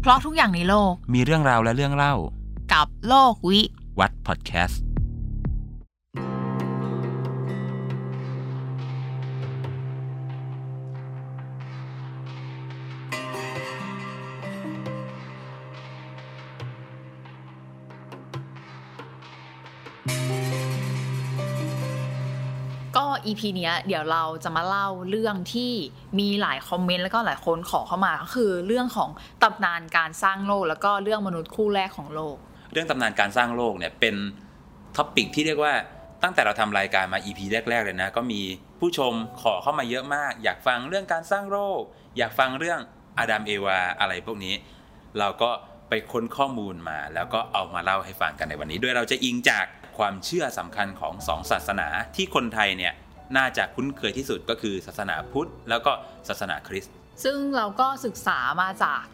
เพราะทุกอย่างในโลก มีเรื่องราวและเรื่องเล่า กับโลกวิ วัดพอดแคสต์ ก็อีพีเนี้ยเดี๋ยวเราจะมาเล่าเรื่องที่มีหลายคอมเมนต์แล้วก็หลายคนขอเข้ามาก็คือเรื่องของตำนานการสร้างโลก แล้วก็เรื่องมนุษย์คู่แรกของโลก เรื่องตำนานการสร้างโลกเนี่ยเป็น topic ที่เรียกว่าตั้งแต่เราทำรายการมา EP แรก ๆ เลยนะ ก็มีผู้ชมขอเข้ามาเยอะมาก อยากฟังเรื่องการสร้างโลกอยากฟังเรื่องอาดัมเอวาอะไรพวกนี้ เราก็ไปค้นข้อมูลมา แล้วก็เอามาเล่าให้ฟังกันในวันนี้โดยเราจะอิงจากความเชื่อสำคัญของสองศาสนาที่คนไทยเนี่ย น่าจะคุ้นเคยที่สุดก็คือศาสนาพุทธ แล้วก็ศาสนาคริสต์ซึ่งเราก็ศึกษามาจาก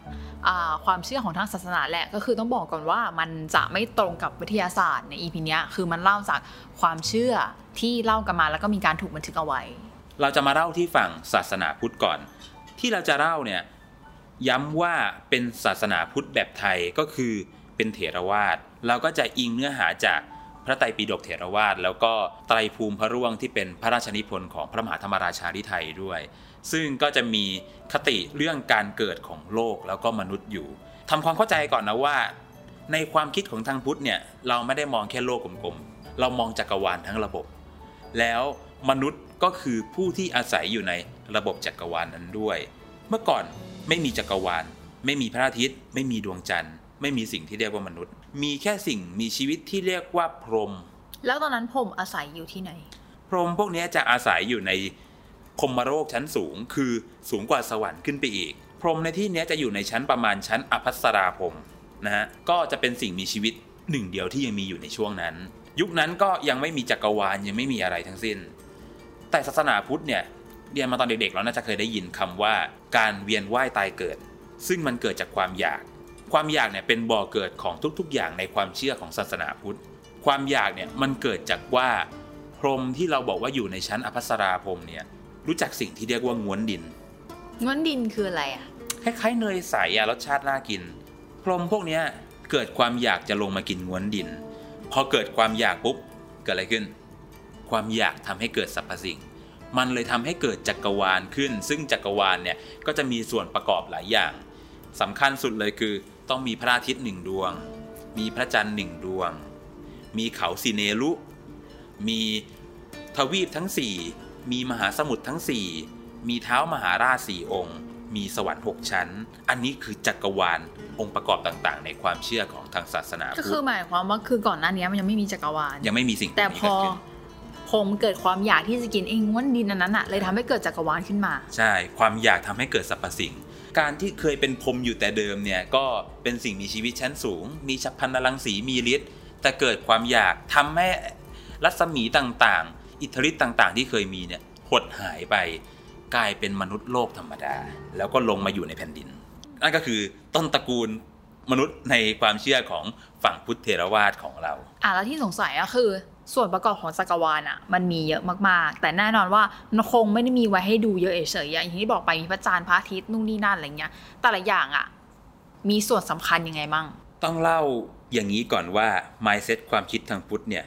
อ่าความเชื่อของทางศาสนาแหละก็คือต้องบอกก่อนว่ามันจะไม่ตรงกับวิทยาศาสตร์ใน EP เนี้ยคือมันเล่าจากความเชื่อที่เล่ากันมาแล้วก็มีการถูกบันทึกเอาไว้ เราจะมาเล่าที่ฝั่งศาสนาพุทธก่อน ที่เราจะเล่าเนี่ยย้ำว่าเป็นศาสนาพุทธแบบไทยก็คือเป็นเถรวาทเราก็จะอิงเนื้อหาจาก พระไตรปิฎกเถรวาทแล้วก็ไตรภูมิพระร่วงที่เป็นพระราชนิพนธ์ของพระมหาธรรมราชาธิไทยด้วย ซึ่งก็จะมีคติเรื่องการเกิดของโลกแล้วก็มนุษย์อยู่ทำความเข้าใจก่อนนะว่า ในความคิดของทางพุทธเนี่ยเราไม่ได้มองแค่โลกกลมๆเรามองจักรวาลทั้งระบบ แล้วมนุษย์ก็คือผู้ที่อาศัยอยู่ในระบบจักรวาลนั้นด้วย เมื่อก่อนไม่มีจักรวาล ไม่มีพระอาทิตย์ ไม่มีดวงจันทร์ ไม่มีสิ่งที่เรียกว่ามนุษย์ มีแค่สิ่งมีชีวิตที่เรียกว่าพรหมแล้วตอนนั้นผมอาศัยอยู่ที่ไหน พรหมพวกนี้จะอาศัยอยู่ในคมโรคชั้นสูง คือสูงกว่าสวรรค์ขึ้นไปอีก พรหมในที่นี้จะอยู่ในชั้นประมาณชั้นอภัสราพรหมนะฮะก็จะเป็นสิ่งมีชีวิตหนึ่งเดียวที่ยังมีอยู่ในช่วงนั้น ยุคนั้นก็ยังไม่มีจักรวาลยังไม่มีอะไรทั้งสิ้น แต่ศาสนาพุทธเนี่ยเรียนมาตอนเด็กๆเราน่าจะเคยได้ยินคำว่าการเวียนว่ายตายเกิด ซึ่งมันเกิดจากความอยาก ความอยากเนี่ยเป็นบ่อเกิดของทุกๆ อย่างในความเชื่อของศาสนาพุทธ ความอยากเนี่ยมันเกิดจากว่าพรหมที่เราบอกว่าอยู่ในชั้นอภัสราพรหมเนี่ยรู้จักสิ่งที่เรียกว่าง้วนดินง้วนดินคืออะไรอะคล้ายๆเนยใสอะรสชาติน่ากิน พรหมพวกเนี้ยเกิดความอยากจะลงมากินง้วนดิน พอเกิดความอยากปุ๊บเกิดอะไรขึ้น ความอยากทำให้เกิดสรรพสิ่ง มันเลยทำให้เกิดจักรวาลขึ้น ซึ่งจักรวาลเนี่ยก็จะมีส่วนประกอบหลายอย่างสำคัญสุดเลยคือ ต้องมีพระอาทิตย์หนึ่งดวง มีพระจันทร์หนึ่งดวง มีเขาสิเนรุมีทวีปทั้ง4มีมหาสมุทรทั้ง4มีเท้ามหาราชสี่องค์ มีสวรรค์หกชั้น อันนี้คือจักรวาลองค์ประกอบต่างๆ ในความเชื่อของทางศาสนาก็พุคืทอธหมายความว่าคือก่อนหน้านี้มันยังไม่มีจักรวาลยังไม่มีสิ่งแต่นี้พเกิอดขึ้นผมเกิดความอยากที่จะกินเองง้วนดินอันนั้นอะเลยทำให้เกิดจักรวาลขึ้นมา ใช่ ความอยากทำให้เกิดสรรพสิ่ง การที่เคยเป็นพรมอยู่แต่เดิมเนี่ยก็เป็นสิ่งมีชีวิตชั้นสูง มีฉับพลันรังสีมีฤทธิ์แต่เกิดความอยากทำให้รัศมีต่างๆ อิทธิฤทธิ์ต่างๆ ที่เคยมีเนี่ยหดหายไปกลายเป็นมนุษย์โลกธรรมดา แล้วก็ลงมาอยู่ในแผ่นดิน นั่นก็คือต้นตระกูลมนุษย์ในความเชื่อของฝั่งพุทธเทรวาสของเรา อะแล้วที่สงสัยอะคือ ส่วนประกอบของจักรวาลอะมันมีเยอะมากๆ แต่แน่นอนว่ามันคงไม่ได้มีไว้ให้ดูเยอะเฉยๆอะอย่างที่บอกไปมีพระจันทร์พระอาทิตย์นู่นนี่นั่นอะไรเงี้ยแต่ละอย่างอะมีส่วนสำคัญยังไงมั่งต้องเล่าอย่างนี้ก่อนว่า mindset ความคิดทางพุทธเนี่ย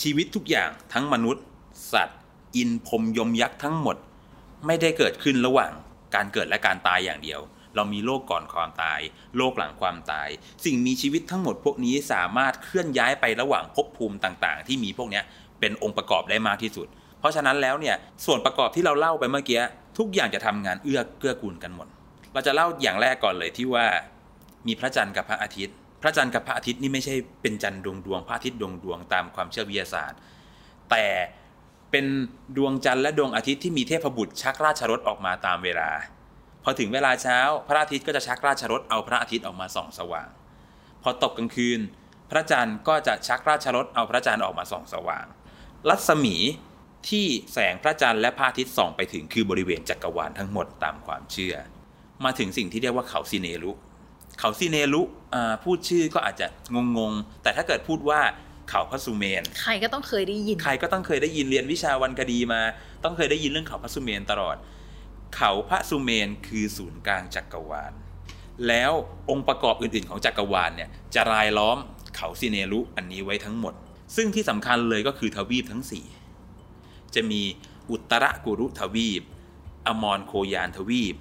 ชีวิตทุกอย่างทั้งมนุษย์ สัตว์ อินพรมยมยักษ์ทั้งหมด ไม่ได้เกิดขึ้นระหว่างการเกิดและการตายอย่างเดียว เรามีโลกก่อนความตายโลกหลังความตาย สิ่งมีชีวิตทั้งหมดพวกนี้สามารถเคลื่อนย้ายไประหว่างภพภูมิต่างๆ ที่มีพวกนี้เป็นองค์ประกอบได้มากที่สุด เพราะฉะนั้นแล้วเนี่ยส่วนประกอบที่เราเล่าไปเมื่อกี้ทุกอย่างจะทำงานเอื้อเกื้อกูลกันหมด เราจะเล่าอย่างแรกก่อนเลยที่ว่ามีพระจันทร์กับพระอาทิตย์ พระจันทร์กับพระอาทิตย์นี่ไม่ใช่เป็นจันทร์ดวงดวงพระอาทิตย์ดวงดวงตามความเชื่อวิทยาศาสตร์ แต่เป็นดวงจันทร์และดวงอาทิตย์ที่มีเทพบุตรชักราชรถออกมาตามเวลา พอถึงเวลาเช้าพระอาทิตย์ก็จะชักราชรถเอาพระอาทิตย์ออกมาส่องสว่าง พอตกกลางคืน พระจันทร์ก็จะชักราชรถเอาพระจันทร์ออกมาส่องสว่าง รัศมีที่แสงพระจันทร์และพระอาทิตย์ส่องไปถึงคือบริเวณจักรวาลทั้งหมดตามความเชื่อ มาถึงสิ่งที่เรียกว่าเขาซิเนรุเขาซิเนรุอ่าพูดชื่อก็อาจจะงงๆ แต่ถ้าเกิดพูดว่าเขาพระสุเมน ใครก็ต้องเคยได้ยิน ใครก็ต้องเคยได้ยินเรียนวิชาวันคดีมา ต้องเคยได้ยินเรื่องเขาพระสุเมนตลอด เขาพระสุเมนคือศูนย์กลางจักรวาล แล้วองค์ประกอบอื่นๆของจักรวาลเนี่ยจะรายล้อมเขาซิเนรุอันนี้ไว้ทั้งหมด ซึ่งที่สำคัญเลยก็คือทวีปทั้ง 4 จะมีอุตรกุรุทวีป อมรโคยานทวีป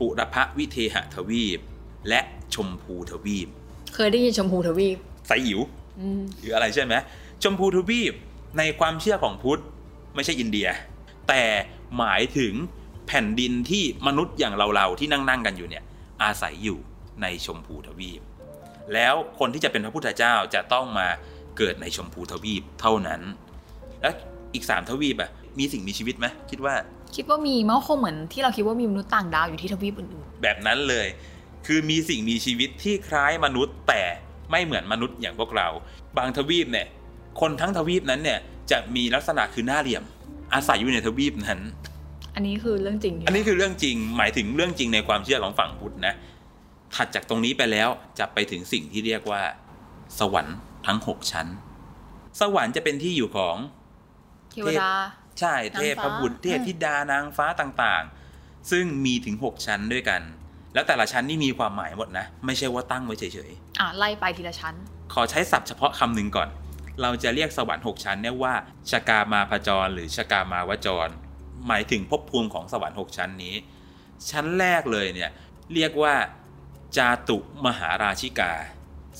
ปุรพวิเทหทวีป และชมพูทวีป เคยได้ยินชมพูทวีปไซอิ๋วอืมหรืออะไรใช่ไหมชมพูทวีปในความเชื่อของพุทธไม่ใช่อินเดีย แต่หมายถึง แผ่นดินที่มนุษย์อย่างเราๆที่นั่งๆกันอยู่เนี่ยอาศัยอยู่ในชมพูทวีป แล้วคนที่จะเป็นพระพุทธเจ้าจะต้องมาเกิดในชมพูทวีปเท่านั้น แล้วอีกสามทวีปอะมีสิ่งมีชีวิตไหมคิดว่า คิดว่ามีมันก็คงเหมือนที่เราคิดว่ามีมนุษย์ต่างดาวอยู่ที่ทวีปอื่นแบบนั้นเลย คือมีสิ่งมีชีวิตที่คล้ายมนุษย์แต่ไม่เหมือนมนุษย์อย่างพวกเรา บางทวีปเนี่ยคนทั้งทวีปนั้นเนี่ยจะมีลักษณะคือหน้าเหลี่ยม อาศัยอยู่ในทวีปนั้นๆ อันนี้คือเรื่องจริง อันนี้คือเรื่องจริง หมายถึงเรื่องจริงในความเชื่อของฝั่งพุทธนะ ถัดจากตรงนี้ไปแล้วจะไปถึงสิ่งที่เรียกว่า สวรรค์ทั้งหกชั้น สวรรค์จะเป็นที่อยู่ของเทวดาใช่นางฟ้าเทพบุตรเทพธิดานางฟ้าต่างๆ ซึ่งมีถึง6ชั้นด้วยกัน แล้วแต่ละชั้นนี่มีความหมายหมดนะ ไม่ใช่ว่าตั้งไว้เฉยอะไล่ไปทีละชั้นๆขอใช้ศัพท์เฉพาะคำหนึ่งก่อน เราจะเรียกสวรรค์6ชั้นเนี่ยว่าชกามาพจร หรือชกามาวจร หมายถึงภพภูมิของสวรรค์ 6 ชั้นนี้ ชั้นแรกเลยเนี่ยเรียกว่าจาตุมหาราชิกา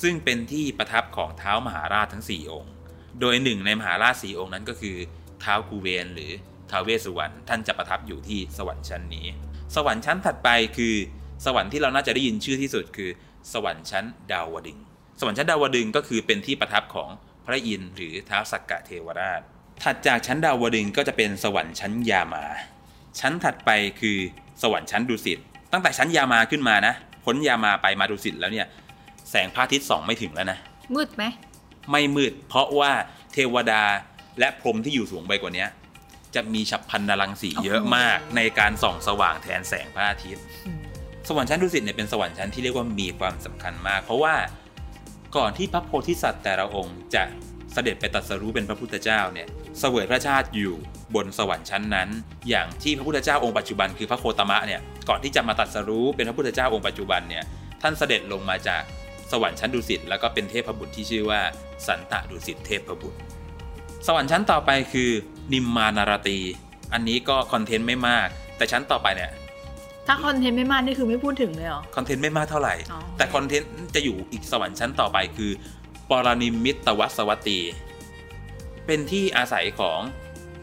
ซึ่งเป็นที่ประทับของเท้ามหาราชทั้ง 4 องค์ โดยหนึ่งในมหาราชสีองค์นั้นก็คือเท้ากูเวนหรือท้าเวสุวรรณท่านจะประทับอยู่ที่สวรรค์ชั้นนี้ สวรรค์ชั้นถัดไปคือ สวรรค์ที่เราน่าจะได้ยินชื่อที่สุดคือ สวรรค์ชั้นดาวดึงสวรรค์ชั้นดาวดึงก็คือเป็นที่ประทับของพระอินทร์หรือท้าวสักกะเทวราช ถัดจากชั้นดาวดึงส์ก็จะเป็นสวรรค์ชั้นยามา ชั้นถัดไปคือสวรรค์ชั้นดุสิต ตั้งแต่ชั้นยามาขึ้นมานะ พ้นยามาไปมาดุสิตแล้วเนี่ย แสงพระอาทิตย์ส่องไม่ถึงแล้วนะ มืดไหม ไม่มืด เพราะว่าเทวดาและพรหมที่อยู่สูงไปกว่านี้จะมีฉับพลันนรังสีเยอะมากในการส่องสว่างแทนแสงพระอาทิตย์อืมสวรรค์ชั้นดุสิตเนี่ยเป็นสวรรค์ชั้นที่เรียกว่ามีความสำคัญมาก เพราะว่าก่อนที่พระโพธิสัตว์แต่ละองค์จะเสด็จไปตรัสรู้เป็นพระพุทธเจ้าเนี่ยเสวยพระชาติอยู่บนสวรรค์ชั้นนั้น อย่างที่พระพุทธเจ้าองค์ปัจจุบันคือพระโคตมะเนี่ยก่อนที่จะมาตรัสรู้เป็นพระพุทธเจ้าองค์ปัจจุบันเนี่ยท่านเสด็จลงมาจากสวรรค์ชั้นดุสิตแล้วก็เป็นเทพบุตรที่ชื่อว่าสันตดุสิตเทพบุตร สวรรค์ชั้นต่อไปคือนิมมานารตี อันนี้ก็คอนเทนต์ไม่มาก แต่ชั้นต่อไปเนี่ยถ้าคอนเทนต์ไม่มากนี่คือไม่พูดถึงเลยเหรอคอนเทนต์ไม่มากเท่าไหร่อ๋อแต่คอนเทนต์จะอยู่อีกสวรรค์ชั้นต่อไปคือ ปรนิมมิตวัสวัตตี เป็นที่อาศัยของ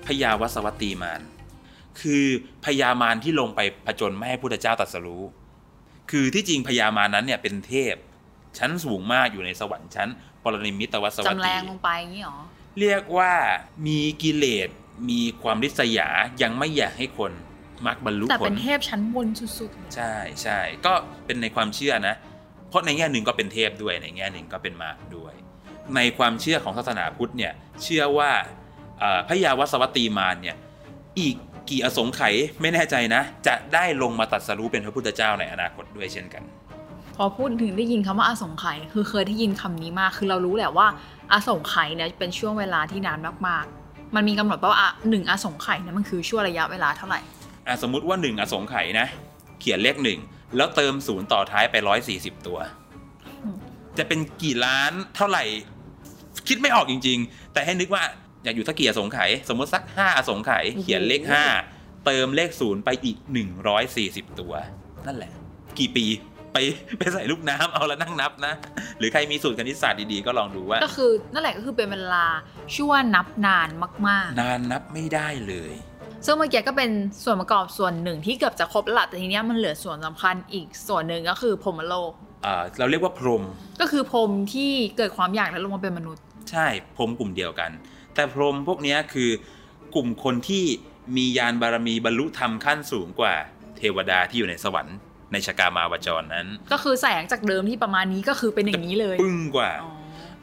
พญาวัสวัตตีมารคือพญามารที่ลงไปผจญไม่ให้พุทธเจ้าตรัสรู้ คือที่จริงพญามารนั้นเนี่ยเป็นเทพ ชั้นสูงมากอยู่ในสวรรค์ชั้น ปรนิมมิตวัสวัตจำแรตีงลงไปอย่างนี้เหรอ เรียกว่ามีกิเลสมีความริษยายังไม่อยากให้คนมักบรรลุแต่ผเป็ลนเทพชั้นบนสุดๆเลยใช่ใช่ก็เป็นในความเชื่อนะ เพราะในแง่หนึ่งก็เป็นเทพด้วยในแง่หนึ่งก็เป็นมารด้วย ในความเชื่อของศาสนาพุทธเนี่ยเชื่อว่าเอ่อพระยาวัสวัตตีมารเนี่ยอีกกี่อสงไขยไม่แน่ใจนะ จะได้ลงมาตรัดสรู้เป็นพระพุทธเจ้าในอนาคตด้วยเช่นกัน พอพูดถึงได้ยินคำว่าอาสงไขยคือเคยได้ยินคำนี้มาก คือเรารู้แหละว่าอาสงไขยเนี่ยเป็นช่วงเวลาที่นานมากๆ มันมีกำหนดป่ะว่าอะหนึ่งอาสงไขยเนี่ยมันคือช่วงระยะเวลาเท่าไหร่อะสมมุติว่าหนึ่งอสงไขยนะ เขียนเลขหนึ่ง แล้วเติมศูนย์ต่อท้ายไปร้อยสี่สิบตัวอืมจะเป็นกี่ล้านเท่าไหร่ คิดไม่ออกจริง ๆ แต่ให้นึกว่าอยากอยู่สักกี่อสงไขยสมมติสักห้าอสงไขยเขียนเลขห้าเติมเลขศูนย์ไปอีกหนึ่งร้อยสี่สิบตัว นั่นแหละ กี่ปีไปไปใส่ลูกน้ำเอาแล้วนั่งนับนะ หรือใครมีสูตรคณิตศาสตร์ดีๆ ก็ลองดูว่า ก็คือนั่นแหละก็คือเป็นเวลาช่วงนับนานมากนานนับไม่ได้เลยๆ ซึ่งเมื่อกี้ก็เป็นส่วนประกอบส่วนหนึ่งที่เกือบจะครบแล้วล่ะแต่ทีเนี้ยมันเหลือส่วนสำคัญอีกส่วนหนึ่งก็คือพรหมโลกอ่าเราเรียกว่าพรหมก็คือพรหมที่เกิดความอยากแล้วลงมาเป็นมนุษย์ ใช่พรหมกลุ่มเดียวกัน แต่พรหมพวกเนี้ยคือกลุ่มคนที่มียานบารมีบรรลุธรรมขั้นสูงกว่าเทวดาที่อยู่ในสวรรค์ในชกามาวจรนั้น ก็คือแสงจากเดิมที่ประมาณนี้ก็คือเป็นอย่างนี้เลย ปึ้งกว่าอ๋อ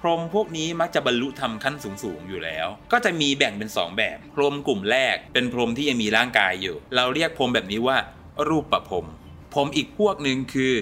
พรหมพวกนี้มักจะบรรลุธรรมขั้นสูงๆอยู่แล้ว ก็จะมีแบ่งเป็น 2 แบบ พรหมกลุ่มแรก เป็นพรหมที่ยังมีร่างกายอยู่ เราเรียกพรหมแบบนี้ว่า รูปประพรหมพรหมอีกพวกหนึ่งคือ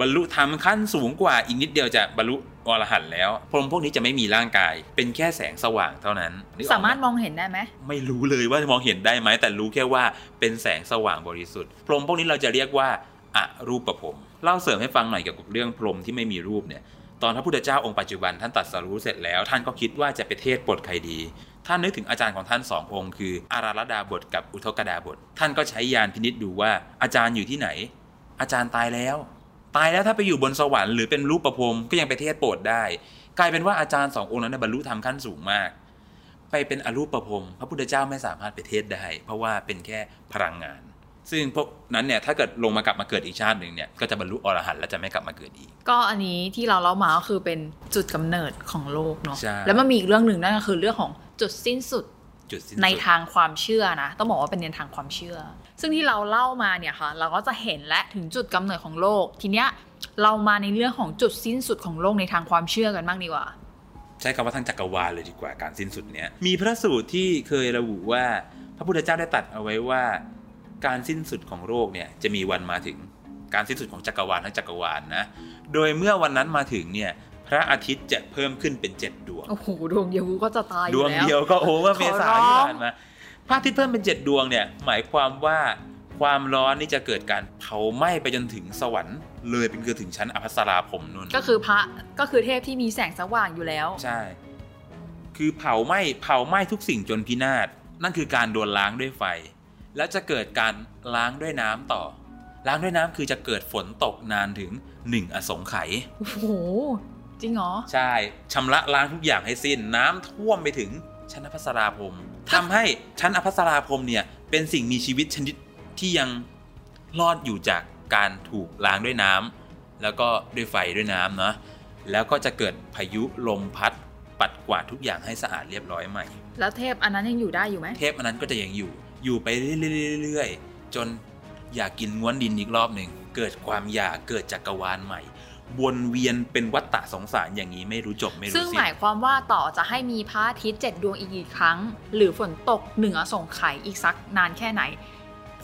บรรลุธรรมขั้นสูงกว่าอีกนิดเดียวจะบรรลุอรหันต์แล้ว พรหมพวกนี้จะไม่มีร่างกาย เป็นแค่แสงสว่างเท่านั้นนึกออกไหสามารถมองเห็นได้ไหม ไม่รู้เลยว่ามองเห็นได้ไหม แต่รู้แค่ว่าเป็นแสงสว่างบริสุทธิ์ พรหมพวกนี้เราจะเรียกว่าอรูปประพรมเล่าเสริมให้ฟังหน่อยเกี่ยวกับเรื่องพรหมที่ไม่มีรูปเนี่ย ตอนพระพุทธเจ้าองค์ปัจจุบันท่านตรัสรู้เสร็จแล้ว ท่านก็คิดว่าจะไปเทศบทใครดี ท่านนึกถึงอาจารย์ของท่านสององค์ คืออาราลดาบทกับอุทกดาบท ท่านก็ใช้ยานพินิษดูว่าอาจารย์อยู่ที่ไหน อาจารย์ตายแล้ว ตายแล้วถ้าไปอยู่บนสวรรค์หรือเป็นรูปประพรมก็ยังไปเทศโปรดได้ กลายเป็นว่าอาจารย์สององค์นั้นบรรลุธรรมขั้นสูงมาก ไปเป็นอรูปประพรมพระพุทธเจ้าไม่สามารถไปเทศได้ เพราะว่าเป็นแค่พลังงาน ซึ่งพวกนั้นเนี่ยถ้าเกิดลงมากลับมาเกิดอีกชาติหนึ่งเนี่ยก็จะบรรลุอรหันต์และจะไม่กลับมาเกิดอีก ก็อันนี้ที่เราเล่ามาก็คือเป็นจุดกำเนิดของโลกเนาะใช่แล้วมันมีอีกเรื่องหนึ่งนั่นก็คือเรื่องของจุดสิ้นสุดจุดสิ้นในสุดทางความเชื่อนะ ต้องบอกว่าเป็นในทางความเชื่อ ซึ่งที่เราเล่ามาเนี่ยค่ะ เราก็จะเห็นและถึงจุดกำเนิดของโลก ทีเนี้ยเรามาในเรื่องของจุดสิ้นสุดของโลกในทางความเชื่อกันบ้างดีกว่า ใช้คำว่าทั้งจักรวาลเลยดีกว่าการสิ้นสุดเนี้ยมีพระสูตรที่เคยระบุว่า พระพุทธเจ้าได้ตรัดเอาไว้ว่า การสิ้นสุดของโลกเนี่ยจะมีวันมาถึงการสิ้นสุดของจักรวาลทั้งจักรวาลนะ โดยเมื่อวันนั้นมาถึงเนี่ยพระอาทิตย์จะเพิ่มขึ้นเป็นเจ็ดดวง โอ้โหดวงเดียวกูก็จะตายอดยู่วงแล้วเดียวก็โอเวอร์เมษาขอร้องที่ผ่านมาพระอาทิตย์เพิ่มเป็นเจ็ดดวงเนี่ยหมายความว่าความร้อนนี่จะเกิดการเผาไหม้ไปจนถึงสวรรค์ เลยเป็นคือถึงชั้นอภัสราพรหมนุ่นก็คือพระก็คือเทพที่มีแสงสว่างอยู่แล้ว ใช่ คือเผาไหม้เผาไหม้ทุกสิ่งจนพินาศนั่นคือการโดนล้างด้วยไฟ แล้วจะเกิดการล้างด้วยน้ำต่อ ล้างด้วยน้ำคือจะเกิดฝนตกนานถึงหนึ่งอสงไขยโอ้โหจริงเหรอ ใช่ชำระล้างทุกอย่างให้สิ้นน้ำท่วมไปถึงชั้นอภัสราพรหมทำให้ชั้นอภัสราพรหมเนี่ย เป็นสิ่งมีชีวิตชนิดที่ยังรอดอยู่จากการถูกล้างด้วยน้ำแล้วก็ด้วยไฟด้วยน้ำเนาะแล้วก็จะเกิดพายุลมพัดปัดกวาดทุกอย่างให้สะอาดเรียบร้อยใหม่ แล้วเทพอันนั้นยังอยู่ได้อยู่ไหมเทพอันนั้นก็จะยังอยู่ อยู่ไปเรื่อยๆจนอยากกินง้วนดินอีกรอบหนึ่งเกิดความอยากเกิดจักรวาลใหม่วนเวียนเป็นวัฏฏะสงสารอย่างนี้ไม่รู้จบไม่รู้ซึ่งสิ้หมายนความว่าต่อจะให้มีพระอาทิตย์เจ็ดดวงอีกกี่ครั้ง หรือฝนตกหนึ่งอสงไขยอีกสักนานแค่ไหน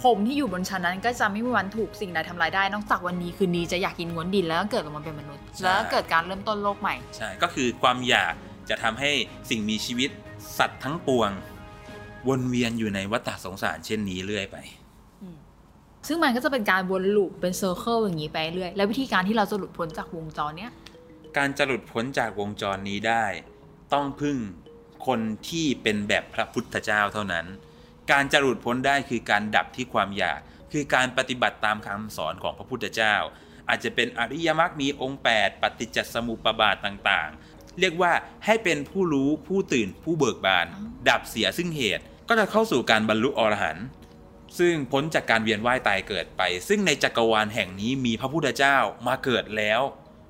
ผมที่อยู่บนชั้นนั้นก็จะไม่มีวันถูกสิ่งใดทำลายได้ นอกจากวันนี้คืนนี้จะอยากกินง้วนดินแล้วก็เกิดออกมาเป็นมนุษย์ แล้วก็เกิดการเริ่มต้นโลกใหม่ใช่ก็คือความอยากจะทำให้สิ่งมีชีวิตสัตว์ทั้งปวง วนเวียนอยู่ในวัฏฏะสงสารเช่นนี้เรื่อยไป ซึ่งมันก็จะเป็นการวนลูปเป็นเซอร์เคิลอย่างนี้ไปเรื่อย แล้ววิธีการที่เราจะหลุดพ้นจากวงจรเนี้ย การจะหลุดพ้นจากวงจรนี้ได้ ต้องพึ่งคนที่เป็นแบบพระพุทธเจ้าเท่านั้น การจะหลุดพ้นได้คือการดับที่ความอยาก คือการปฏิบัติตามคำสอนของพระพุทธเจ้า อาจจะเป็นอริยมรรคมีองค์ 8 ปฏิจจสมุปบาทต่างๆ เรียกว่าให้เป็นผู้รู้ผู้ตื่นผู้เบิกบาน ดับเสียซึ่งเหตุ ก็จะเข้าสู่การบรรลุอรหันต์ซึ่งพ้นจากการเวียนว่ายตายเกิดไป ซึ่งในจักรวาลแห่งนี้มีพระพุทธเจ้ามาเกิดแล้ว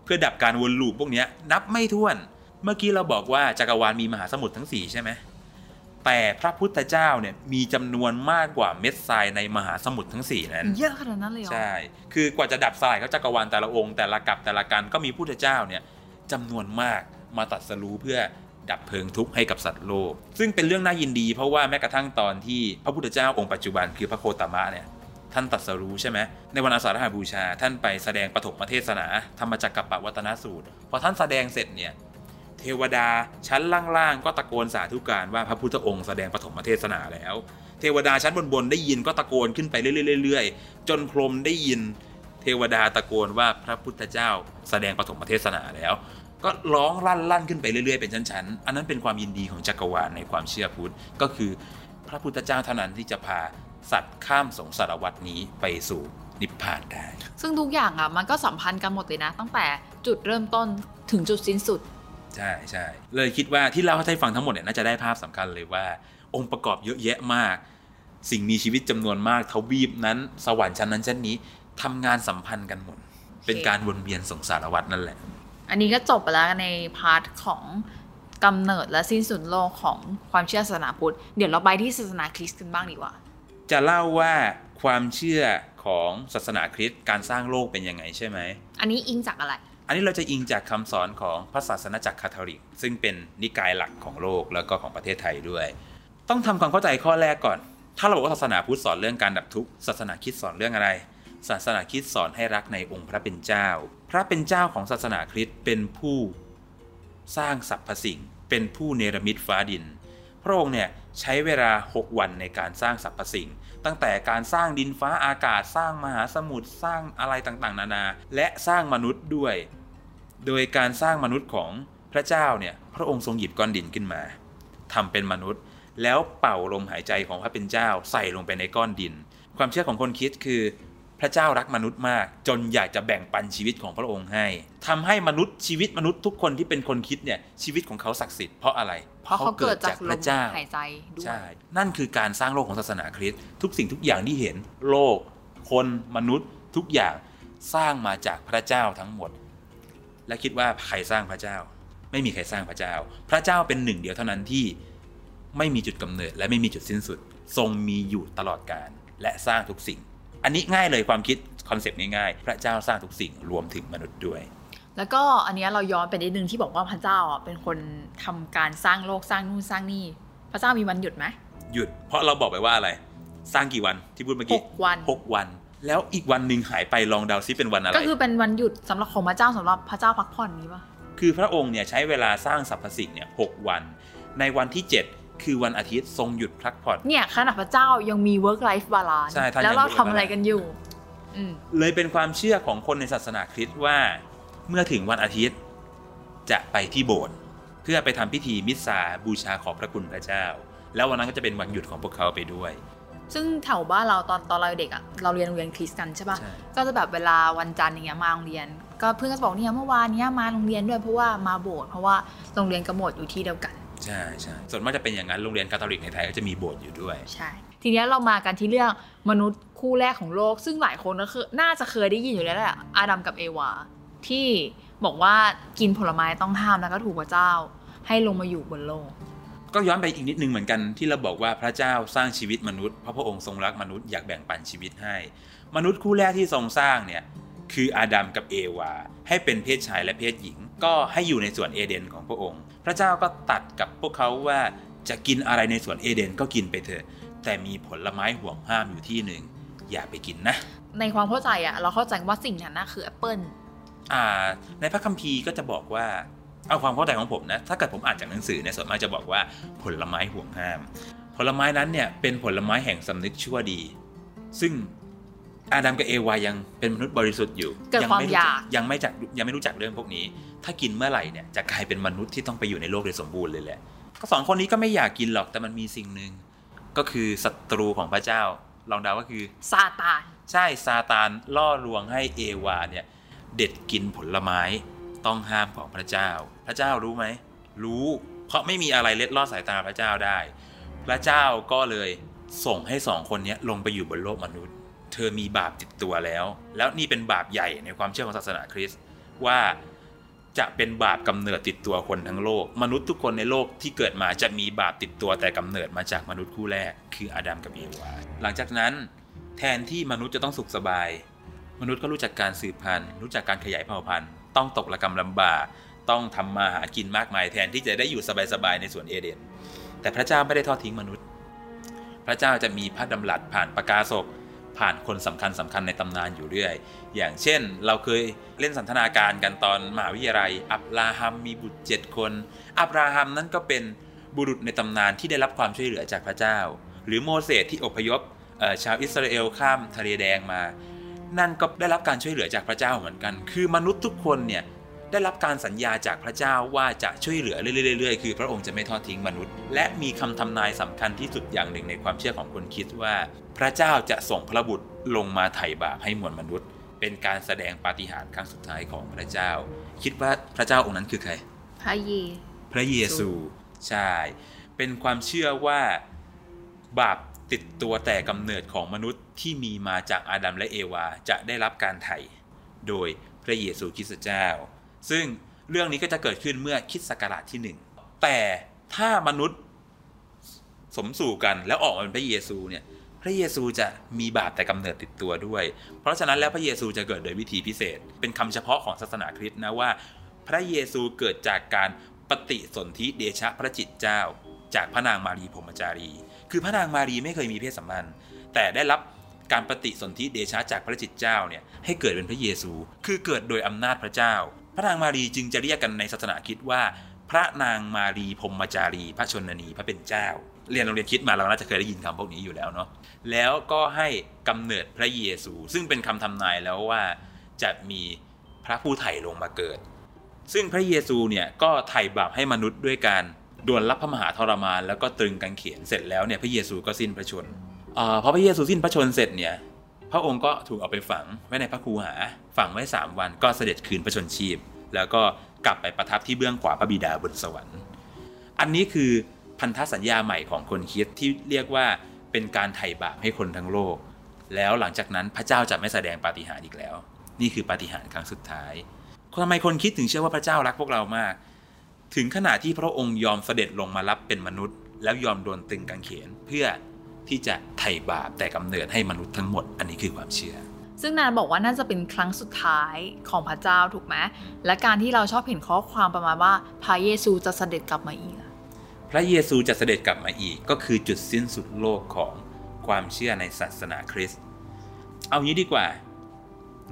เพื่อดับการวนลูปพวกเนี้ยนับไม่ถ้วน เมื่อกี้เราบอกว่าจักรวาลมีมหาสมุทรทั้งสี่ใช่ไหมแต่พระพุทธเจ้าเนี่ยมีจำนวนมากกว่าเม็ดทรายในมหาสมุทรทั้งสี่นั้น เยอะขนาดนั้นเลยเหรอ ใช่ คือกว่าจะดับสลายเขาจักรวาลแต่ละองค์แต่ละกับแต่ละกันก็มีพุทธเจ้าเนี่ยจำนวนมากมาตัดสรู้เพื่อ ดับเพลิงทุกข์ให้กับสัตว์โลก ซึ่งเป็นเรื่องน่ายินดี เพราะว่าแม้กระทั่งตอนที่พระพุทธเจ้าองค์ปัจจุบันคือพระโคตมะเนี่ยท่านตัดสรู้ใช่ไหมในวันอาสาฬหบูชา ท่านไปแสดงปฐมเทศนา ธรรมจักรกับปวัตนสูตรพอท่านแสดงเสร็จเนี่ยเทวดาชั้นล่างๆก็ตะโกนสาธุการว่าพระพุทธองค์แสดงปฐมเทศนาแล้ว เทวดาชั้นบนๆได้ยินก็ตะโกนขึ้นไปเรื่อยๆๆจนพรหมได้ยินเทวดาตะโกนว่าพระพุทธเจ้าแสดงปฐมเทศนาแล้ว ก็ร้องลั่นลั่นขึ้นไปเรื่อยๆเป็นชั้นๆ อันนั้นเป็นความยินดีของจักรวาลในความเชื่อพุทธ ก็คือพระพุทธเจ้าเท่านั้นที่จะพาสัตว์ข้ามสงสารวัตนี้ไปสู่นิพพานได้ ซึ่งทุกอย่างอะมันก็สัมพันธ์กันหมดเลยนะ ตั้งแต่จุดเริ่มต้นถึงจุดสิ้นสุด ใช่ใช่เลยคิดว่าที่เล่าให้ฟังทั้งหมดเนี่ยน่าจะได้ภาพสำคัญเลยว่า องค์ประกอบเยอะแยะมาก สิ่งมีชีวิตจำนวนมากทวีปนั้น สวรรค์ชั้นนั้นชั้นนี้ทำงานสัมพันธ์กันหมด เป็นการวนเวียนสงสารวัฏนั่นแหละ อันนี้ก็จบไปแล้วในpart ของกำเนิดและสิ้นสุดโลกของความเชื่อศาสนาพุทธ เดี๋ยวเราไปที่ศาสนาคริสต์กันบ้างดีกว่า จะเล่าว่าความเชื่อของศาสนาคริสต์การสร้างโลกเป็นยังไงใช่ไหม อันนี้อิงจากอะไร อันนี้เราจะอิงจากคำสอนของพระศาสนาจักรคาทอลิก ซึ่งเป็นนิกายหลักของโลกแล้วก็ของประเทศไทยด้วย ต้องทำความเข้าใจข้อแรกก่อน ถ้าเราบอกว่าศาสนาพุทธสอนเรื่องการดับทุกข์ศาสนาคริสต์สอนเรื่องอะไร ศาสนาคริสต์สอนให้รักในองค์พระเป็นเจ้า พระเป็นเจ้าของศาสนาคริสต์เป็นผู้สร้างสรรพสิ่ง เป็นผู้เนรมิตฟ้าดิน พระองค์เนี่ยใช้เวลา 6 วันในการสร้างสรรพสิ่ง ตั้งแต่การสร้างดินฟ้าอากาศสร้างมหาสมุทรสร้างอะไรต่างๆ นานา และสร้างมนุษย์ด้วย โดยการสร้างมนุษย์ของพระเจ้าเนี่ยพระองค์ทรงหยิบก้อนดินขึ้นมาทำเป็นมนุษย์ แล้วเป่าลมหายใจของพระเป็นเจ้าใส่ลงไปในก้อนดิน ความเชื่อของคนคิดคือ พระเจ้ารักมนุษย์มาก จนอยากจะแบ่งปันชีวิตของพระองค์ให้ทำให้มนุษย์ชีวิตมนุษย์ทุกคนที่เป็นคนคิดเนี่ยชีวิตของเขาศักดิ์สิทธิ์เพราะอะไร เพราะเขาเกิดจากลพระมเจ้าหายใจด้วยใช่นั่นคือการสร้างโลกของศาสนาคริสต์ทุกสิ่งทุกอย่างที่เห็นโลก คนมนุษย์ทุกอย่างสร้างมาจากพระเจ้าทั้งหมด และคิดว่าใครสร้างพระเจ้า ไม่มีใครสร้างพระเจ้า พระเจ้าเป็นหนึ่งเดียวเท่านั้นที่ไม่มีจุดกำเนิดและไม่มีจุดสิ้นสุด ทรงมีอยู่ตลอดกาลและสร้างทุกสิ่ง อันนี้ง่ายเลยความคิดคอนเซปต์ง่ายๆพระเจ้าสร้างทุกสิ่งรวมถึงมนุษย์ด้วย แล้วก็อันเนี้ยเราย้อนไปนิดนึงที่บอกว่าพระเจ้าอะเป็นคนทำการสร้างโลกสร้างนู่นสร้างนี่ พระเจ้ามีวันหยุดไหมหยุด เพราะเราบอกไปว่าอะไร สร้างกี่วันที่พูดเมื่อหกี้กวันหกวันแล้วอีกวันหนึ่งหายไปลองเดาซิเป็นวันอะไร ก็คือเป็นวันหยุดสำหรับของพระเจ้าสำหรับพระเจ้าพักผ่อนนี้ปะคือพระองค์เนี่ยใช้เวลาสร้างสรรพสิ่งเนี่ยหกวัน ในวันที่ 7 คือวันอาทิตย์ทรงหยุดพักผ่อนเนี่ยขนาดพระเจ้ายังมี work life balance ใช่ท่านแล้วเรายัง work ทำอะไรกันอยู่อืมเลยเป็นความเชื่อของคนในศาสนาคริสต์ว่า เมื่อถึงวันอาทิตย์จะไปที่โบสถ์เพื่อไปทำพิธีมิสซาบูชาขอบพระคุณพระเจ้า แล้ววันนั้นก็จะเป็นวันหยุดของพวกเขาไปด้วยซึ่งแถวบ้านเราตอนตอนเราเด็กอะเราเรียนโรงเรียนคริสต์กันใช่ปะใช่ก็จะแบบเวลาวันจันทร์อย่างเงี้ยมาโรงเรียน ก็เพื่อนก็จะบอกเนี่ยเมื่อวานเนี้ยมาโรงเรียนด้วยเพราะว่ามาโบสถ์เพราะว่าโรงเรียนกับโบสถ์อยู่ที่เดียวกัน ใช่ใช่ส่วนมากจะเป็นอย่างนั้นโรงเรียนคาทอลิกในไทยก็จะมีโบสถ์อยู่ด้วย ใช่ ทีเนี้ยเรามากันที่เรื่องมนุษย์คู่แรกของโลก ซึ่งหลายคนก็คือน่าจะเคยได้ยินอยู่แล้วแหละอาดัมกับเอวา ที่บอกว่ากินผลไม้ต้องห้ามแล้วก็ถูกพระเจ้า ให้ลงมาอยู่บนโลก ก็ย้อนไปอีกนิดนึงเหมือนกันที่เราบอกว่าพระเจ้าสร้างชีวิตมนุษย์เพราะพระองค์ทรงรักมนุษย์อยากแบ่งปันชีวิตให้ มนุษย์คู่แรกที่ทรงสร้างเนี่ยคืออาดัมกับเอวา ให้เป็นเพศชายและเพศหญิง ก็ให้อยู่ในสวนเอเดนของพระองค์ พระเจ้าก็ตัดกับพวกเขาว่าจะกินอะไรในสวนเอเดนก็กินไปเถอะ แต่มีผลไม้ห่วงห้ามอยู่ที่หนึ่ง อย่าไปกินนะ ในความเข้าใจอะเราเข้าใจว่าสิ่งนั้นนะคือแอปเปิลอ่า ในพระคัมภีร์ก็จะบอกว่าเอาความเข้าใจของผมนะ ถ้าเกิดผมอ่านจากหนังสือเนี่ยส่วนมากจะบอกว่าผลไม้ห่วงห้าม ผลไม้นั้นเนี่ยเป็นผลไม้แห่งสำนึกชั่วดี ซึ่ง อาดัมกับเอวายังเป็นมนุษย์บริสุทธิ์อยู่เกิดยัความไม่รู้อยาจักยังไม่จักยังไม่รู้จักเรื่องพวกนี้ ถ้ากินเมื่อไหร่เนี่ยจะกลายเป็นมนุษย์ที่ต้องไปอยู่ในโลกโดยสมบูรณ์เลยแหละก็สองคนนี้ก็ไม่อยากกินหรอกแต่มันมีสิ่งหนึ่งก็คือศัตรูของพระเจ้า ลองเดาก็คือซาตานใช่ซาตานล่อลวงให้เอวาเนี่ยเด็ดกินผลไม้ต้องห้ามของพระเจ้า พระเจ้ารู้ไหมรู้ เพราะไม่มีอะไรเล็ดลอดสายตาพระเจ้าได้ พระเจ้าก็เลยส่งให้สองคนเนี้ยลงไปอยู่บนโลกมนุษย์ เธอมีบาปติดตัวแล้ว แล้วนี่เป็นบาปใหญ่ในความเชื่อของศาสนาคริสต์ว่าจะเป็นบาปกำเนิดติดตัวคนทั้งโลก มนุษย์ทุกคนในโลกที่เกิดมาจะมีบาปติดตัวแต่กำเนิดมาจากมนุษย์คู่แรก คืออาดัมกับเอวาหลังจากนั้น แทนที่มนุษย์จะต้องสุขสบาย มนุษย์ก็รู้จักการสืบพันธุ์ รู้จักการขยายเผ่าพันธุ์ ต้องตกระกำลำบากต้องทำมาหากินมากมาย แทนที่จะได้อยู่สบายๆในสวนเอเดน แต่พระเจ้าไม่ได้ทอดทิ้งมนุษย์ พระเจ้าจะมีพระดำรัสผ่านประกาศก ผ่านคนสำคัญสำคัญในตำนานอยู่เรื่อย อย่างเช่น เราเคยเล่นสันทนาการกันตอนมหาวิทยาลัย อับราฮัมมีบุตรเจ็ดคน อับราฮัมนั้นก็เป็นบุรุษในตำนานที่ได้รับความช่วยเหลือจากพระเจ้า หรือโมเสสที่อพยพชาวอิสราเอลข้ามทะเลแดงมา นั่นก็ได้รับการช่วยเหลือจากพระเจ้าเหมือนกัน คือมนุษย์ทุกคนเนี่ย ได้รับการสัญญาจากพระเจ้าว่าจะช่วยเหลือเรื่อยๆ คือพระองค์จะไม่ทอดทิ้งมนุษย์ และมีคำทำนายสำคัญที่สุดอย่างหนึ่งในความเชื่อของคนคิดว่า พระเจ้าจะส่งพระบุตรลงมาไถ่บาปให้มวลมนุษย์ เป็นการแสดงปาฏิหาริย์ครั้งสุดท้ายของพระเจ้า คิดว่าพระเจ้าองค์นั้นคือใคร พระเย พระเยซู ใช่ เป็นความเชื่อว่าบาปติดตัวแต่กำเนิดของมนุษย์ที่มีมาจากอาดัมและเอวาจะได้รับการไถ่โดยพระเยซูคริสต์เจ้า ซึ่งเรื่องนี้ก็จะเกิดขึ้นเมื่อคิดศักราชที่หนึ่งแต่ถ้ามนุษย์สมสู่กันแล้วออกมาเป็นพระเยซูเนี่ยพระเยซูจะมีบาปแต่กำเนิดติดตัวด้วย เพราะฉะนั้นแล้วพระเยซูจะเกิดโดยวิธีพิเศษ เป็นคำเฉพาะของศาสนาคริสต์นะว่า พระเยซูเกิดจากการปฏิสนธิเดชะพระจิตเจ้า จากพระนางมารีพรมจารี คือพระนางมารีไม่เคยมีเพศสัมพันธ์ แต่ได้รับการปฏิสนธิเดชะจากพระจิตเจ้าเนี่ยให้เกิดเป็นพระเยซู คือเกิดโดยอำนาจพระเจ้า พระนางมารีจึงจะเรียกกันในศาสนาคิดว่า พระนางมารีพรมจารี พระชนนีพระเป็นเจ้า เรียนโรงเรียนคิดมาเราน่าจะเคยได้ยินคำพวกนี้อยู่แล้วเนาะแล้วก็ให้กำเนิดพระเยซู ซึ่งเป็นคำทำนายแล้วว่าจะมีพระผู้ไถ่ลงมาเกิด ซึ่งพระเยซูเนี่ยก็ไถ่บาปให้มนุษย์ด้วยการดวลรับพระมหาทรมาน แล้วก็ตรึงกางเขนเสร็จแล้วเนี่ยพระเยซูก็สิ้นพระชนอพอพระเยซูสิ้นพระชนเสร็จเนี่ย พระองค์ก็ถูกเอาไปฝังไว้ในพระคูหา ฝังไว้ 3 วันก็เสด็จคืนพระชนชีพ แล้วก็กลับไปประทับที่เบื้องขวาพระบิดาบนสวรรค์ อันนี้คือพันธสัญญาใหม่ของคนคิดที่เรียกว่าเป็นการไถ่บาปให้คนทั้งโลก แล้วหลังจากนั้นพระเจ้าจะไม่แสดงปาฏิหาริย์อีกแล้ว นี่คือปาฏิหาริย์ครั้งสุดท้ายทำไมคนคิดถึงเชื่อว่าพระเจ้ารักพวกเรามาก ถึงขนาดที่พระองค์ยอมเสด็จลงมารับเป็นมนุษย์ แล้วยอมโดนตึงกางเขนเพื่อ ที่จะไถ่บาปแต่กำเนิดให้มนุษย์ทั้งหมด อันนี้คือความเชื่อ ซึ่งนานบอกว่าน่าจะเป็นครั้งสุดท้ายของพระเจ้าถูกไหมและการที่เราชอบเห็นข้อความประมาณว่าพระเยซูจะเสด็จกลับมาอีก พระเยซูจะเสด็จกลับมาอีก ก็คือจุดสิ้นสุดโลกของความเชื่อในศาสนาคริสต์เอางี้ดีกว่า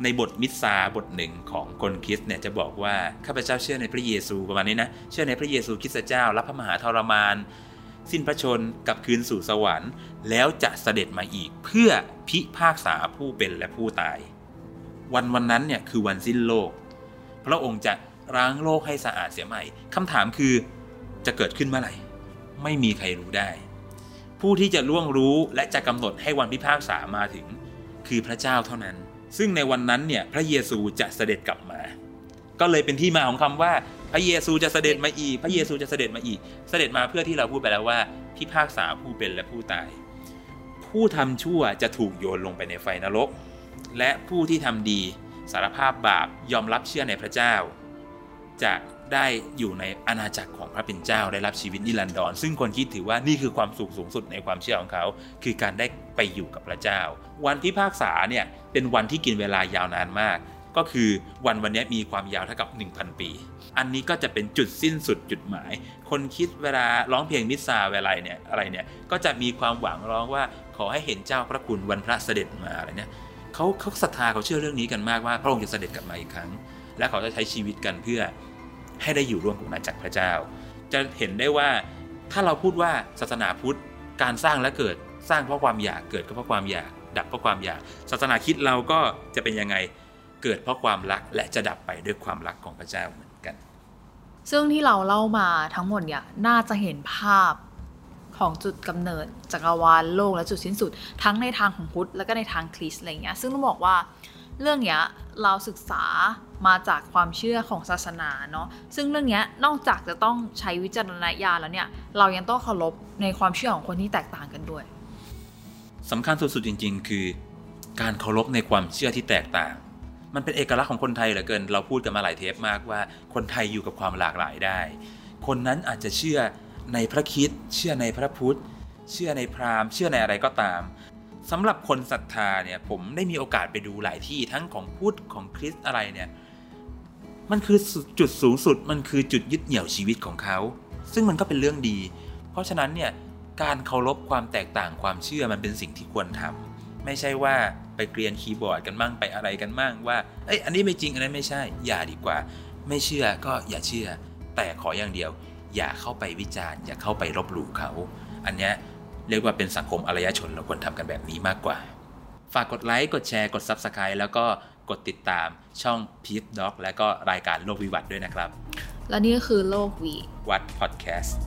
ในบทมิสซาบทหนึ่งของคนคริสต์เนี่ยจะบอกว่าข้าพเจ้าเชื่อในพระเยซูประมาณนี้นะเชื่อในพระเยซูคริสต์เจ้ารับพระมหาทรมาน สิ้นพระชนม์กลับคืนสู่สวรรค์ แล้วจะเสด็จมาอีกเพื่อพิพากษาผู้เป็นและผู้ตาย วันวันนั้นเนี่ยคือวันสิ้นโลก พระองค์จะล้างโลกให้สะอาดเสียใหม่คำถามคือจะเกิดขึ้นเมื่อไหร่ ไม่มีใครรู้ได้ ผู้ที่จะล่วงรู้และจะกำหนดให้วันพิพากษามาถึง คือพระเจ้าเท่านั้น ซึ่งในวันนั้นเนี่ยพระเยซูจะเสด็จกลับมา ก็เลยเป็นที่มาของคำว่า ระเยซูจะเสด็จมาอีก พระเยซูจะเสด็จมาอีก เสด็จมาเพื่อที่เราพูดไปแล้วว่าพิพากษาผู้เป็นและผู้ตาย ผู้ทำชั่วจะถูกโยนลงไปในไฟนรก และผู้ที่ทำดีสารภาพบาปยอมรับเชื่อในพระเจ้า จะได้อยู่ในอาณาจักรของพระเป็นเจ้าได้รับชีวิตนิรันดรซึ่งคนคิดถือว่านี่คือความสุขสูงสุดในความเชื่อของเขา คือการได้ไปอยู่กับพระเจ้า วันพิพากษาเนี่ยเป็นวันที่กินเวลายาวนานมาก ก็คือวันวันนี้มีความยาวเท่ากับ 1,000 ปี อันนี้ก็จะเป็นจุดสิ้นสุดจุดหมาย คนคิดเวลาร้องเพลงมิสซาเวลาเนี่ยอะไรเนี่ยก็จะมีความหวังร้องว่าขอให้เห็นเจ้าพระคุณวันพระเสด็จมาอะไรเนี่ยเขาเขาศรัทธาเขาเชื่อเรื่องนี้กันมากว่าพระองค์จะเสด็จกลับมาอีกครั้ง และเขาจะใช้ชีวิตกันเพื่อให้ได้อยู่ร่วมกับอาณาจักรพระเจ้า จะเห็นได้ว่าถ้าเราพูดว่าศาสนาพุทธการสร้างและเกิดสร้างเพราะความอยากเกิดก็เพราะความอยากดับเพราะความอยาก ศาสนาคิดเราก็จะเป็นยังไง เกิดเพราะความรักและจะดับไปด้วยความรักของพระเจ้าเหมือนกัน ซึ่งที่เราเล่ามาทั้งหมดเนี่ยน่าจะเห็นภาพของจุดกำเนิดจักรวาลโลกและจุดสิ้นสุด ทั้งในทางของพุทธและก็ในทางคริสต์อะไรเงี้ยซึ่งต้องบอกว่าเรื่องเนี้ยเราศึกษามาจากความเชื่อของศาสนาเนาะซึ่งเรื่องนี้นอกจากจะต้องใช้วิจารณญาณแล้วเนี่ยเรายังต้องเคารพในความเชื่อของคนที่แตกต่างกันด้วยสำคัญสุดๆจริง ๆ คือ การเคารพในความเชื่อที่แตกต่าง มันเป็นเอกลักษณ์ของคนไทยเหลือเกิน เราพูดกันมาหลายเทปมากว่า คนไทยอยู่กับความหลากหลายได้ คนนั้นอาจจะเชื่อในพระคิด เชื่อในพระพุทธ เชื่อในพราหมณ์ เชื่อในอะไรก็ตามสำหรับคนศรัทธาเนี่ยผมได้มีโอกาสไปดูหลายที่ทั้งของพุทธของคริสต์อะไรเนี่ยมันคือจุดสูงสุดมันคือจุดยึดเหนี่ยวชีวิตของเขา ซึ่งมันก็เป็นเรื่องดี เพราะฉะนั้นเนี่ยการเคารพความแตกต่างความเชื่อมันเป็นสิ่งที่ควรทำไม่ใช่ว่า ไปเกรียนคีย์บอร์ดกันมั่งไปอะไรกันมั่งว่าเอ้ยอันนี้ไม่จริงอันนั้นไม่ใช่ อย่าดีกว่า ไม่เชื่อก็อย่าเชื่อ แต่ขออย่างเดียว อย่าเข้าไปวิจารณ์ อย่าเข้าไปลบหลู่เขา อันนี้เรียกว่าเป็นสังคมอารยชนเราควรทำกันแบบนี้มากกว่า ฝากกดไลค์กดแชร์กด Subscribe แล้วก็กดติดตามช่อง p e ด็อกและก็รายการโลกวิวัฒน์ด้วยนะครับ และนี่คือโลกวีวัดพอดแคสต์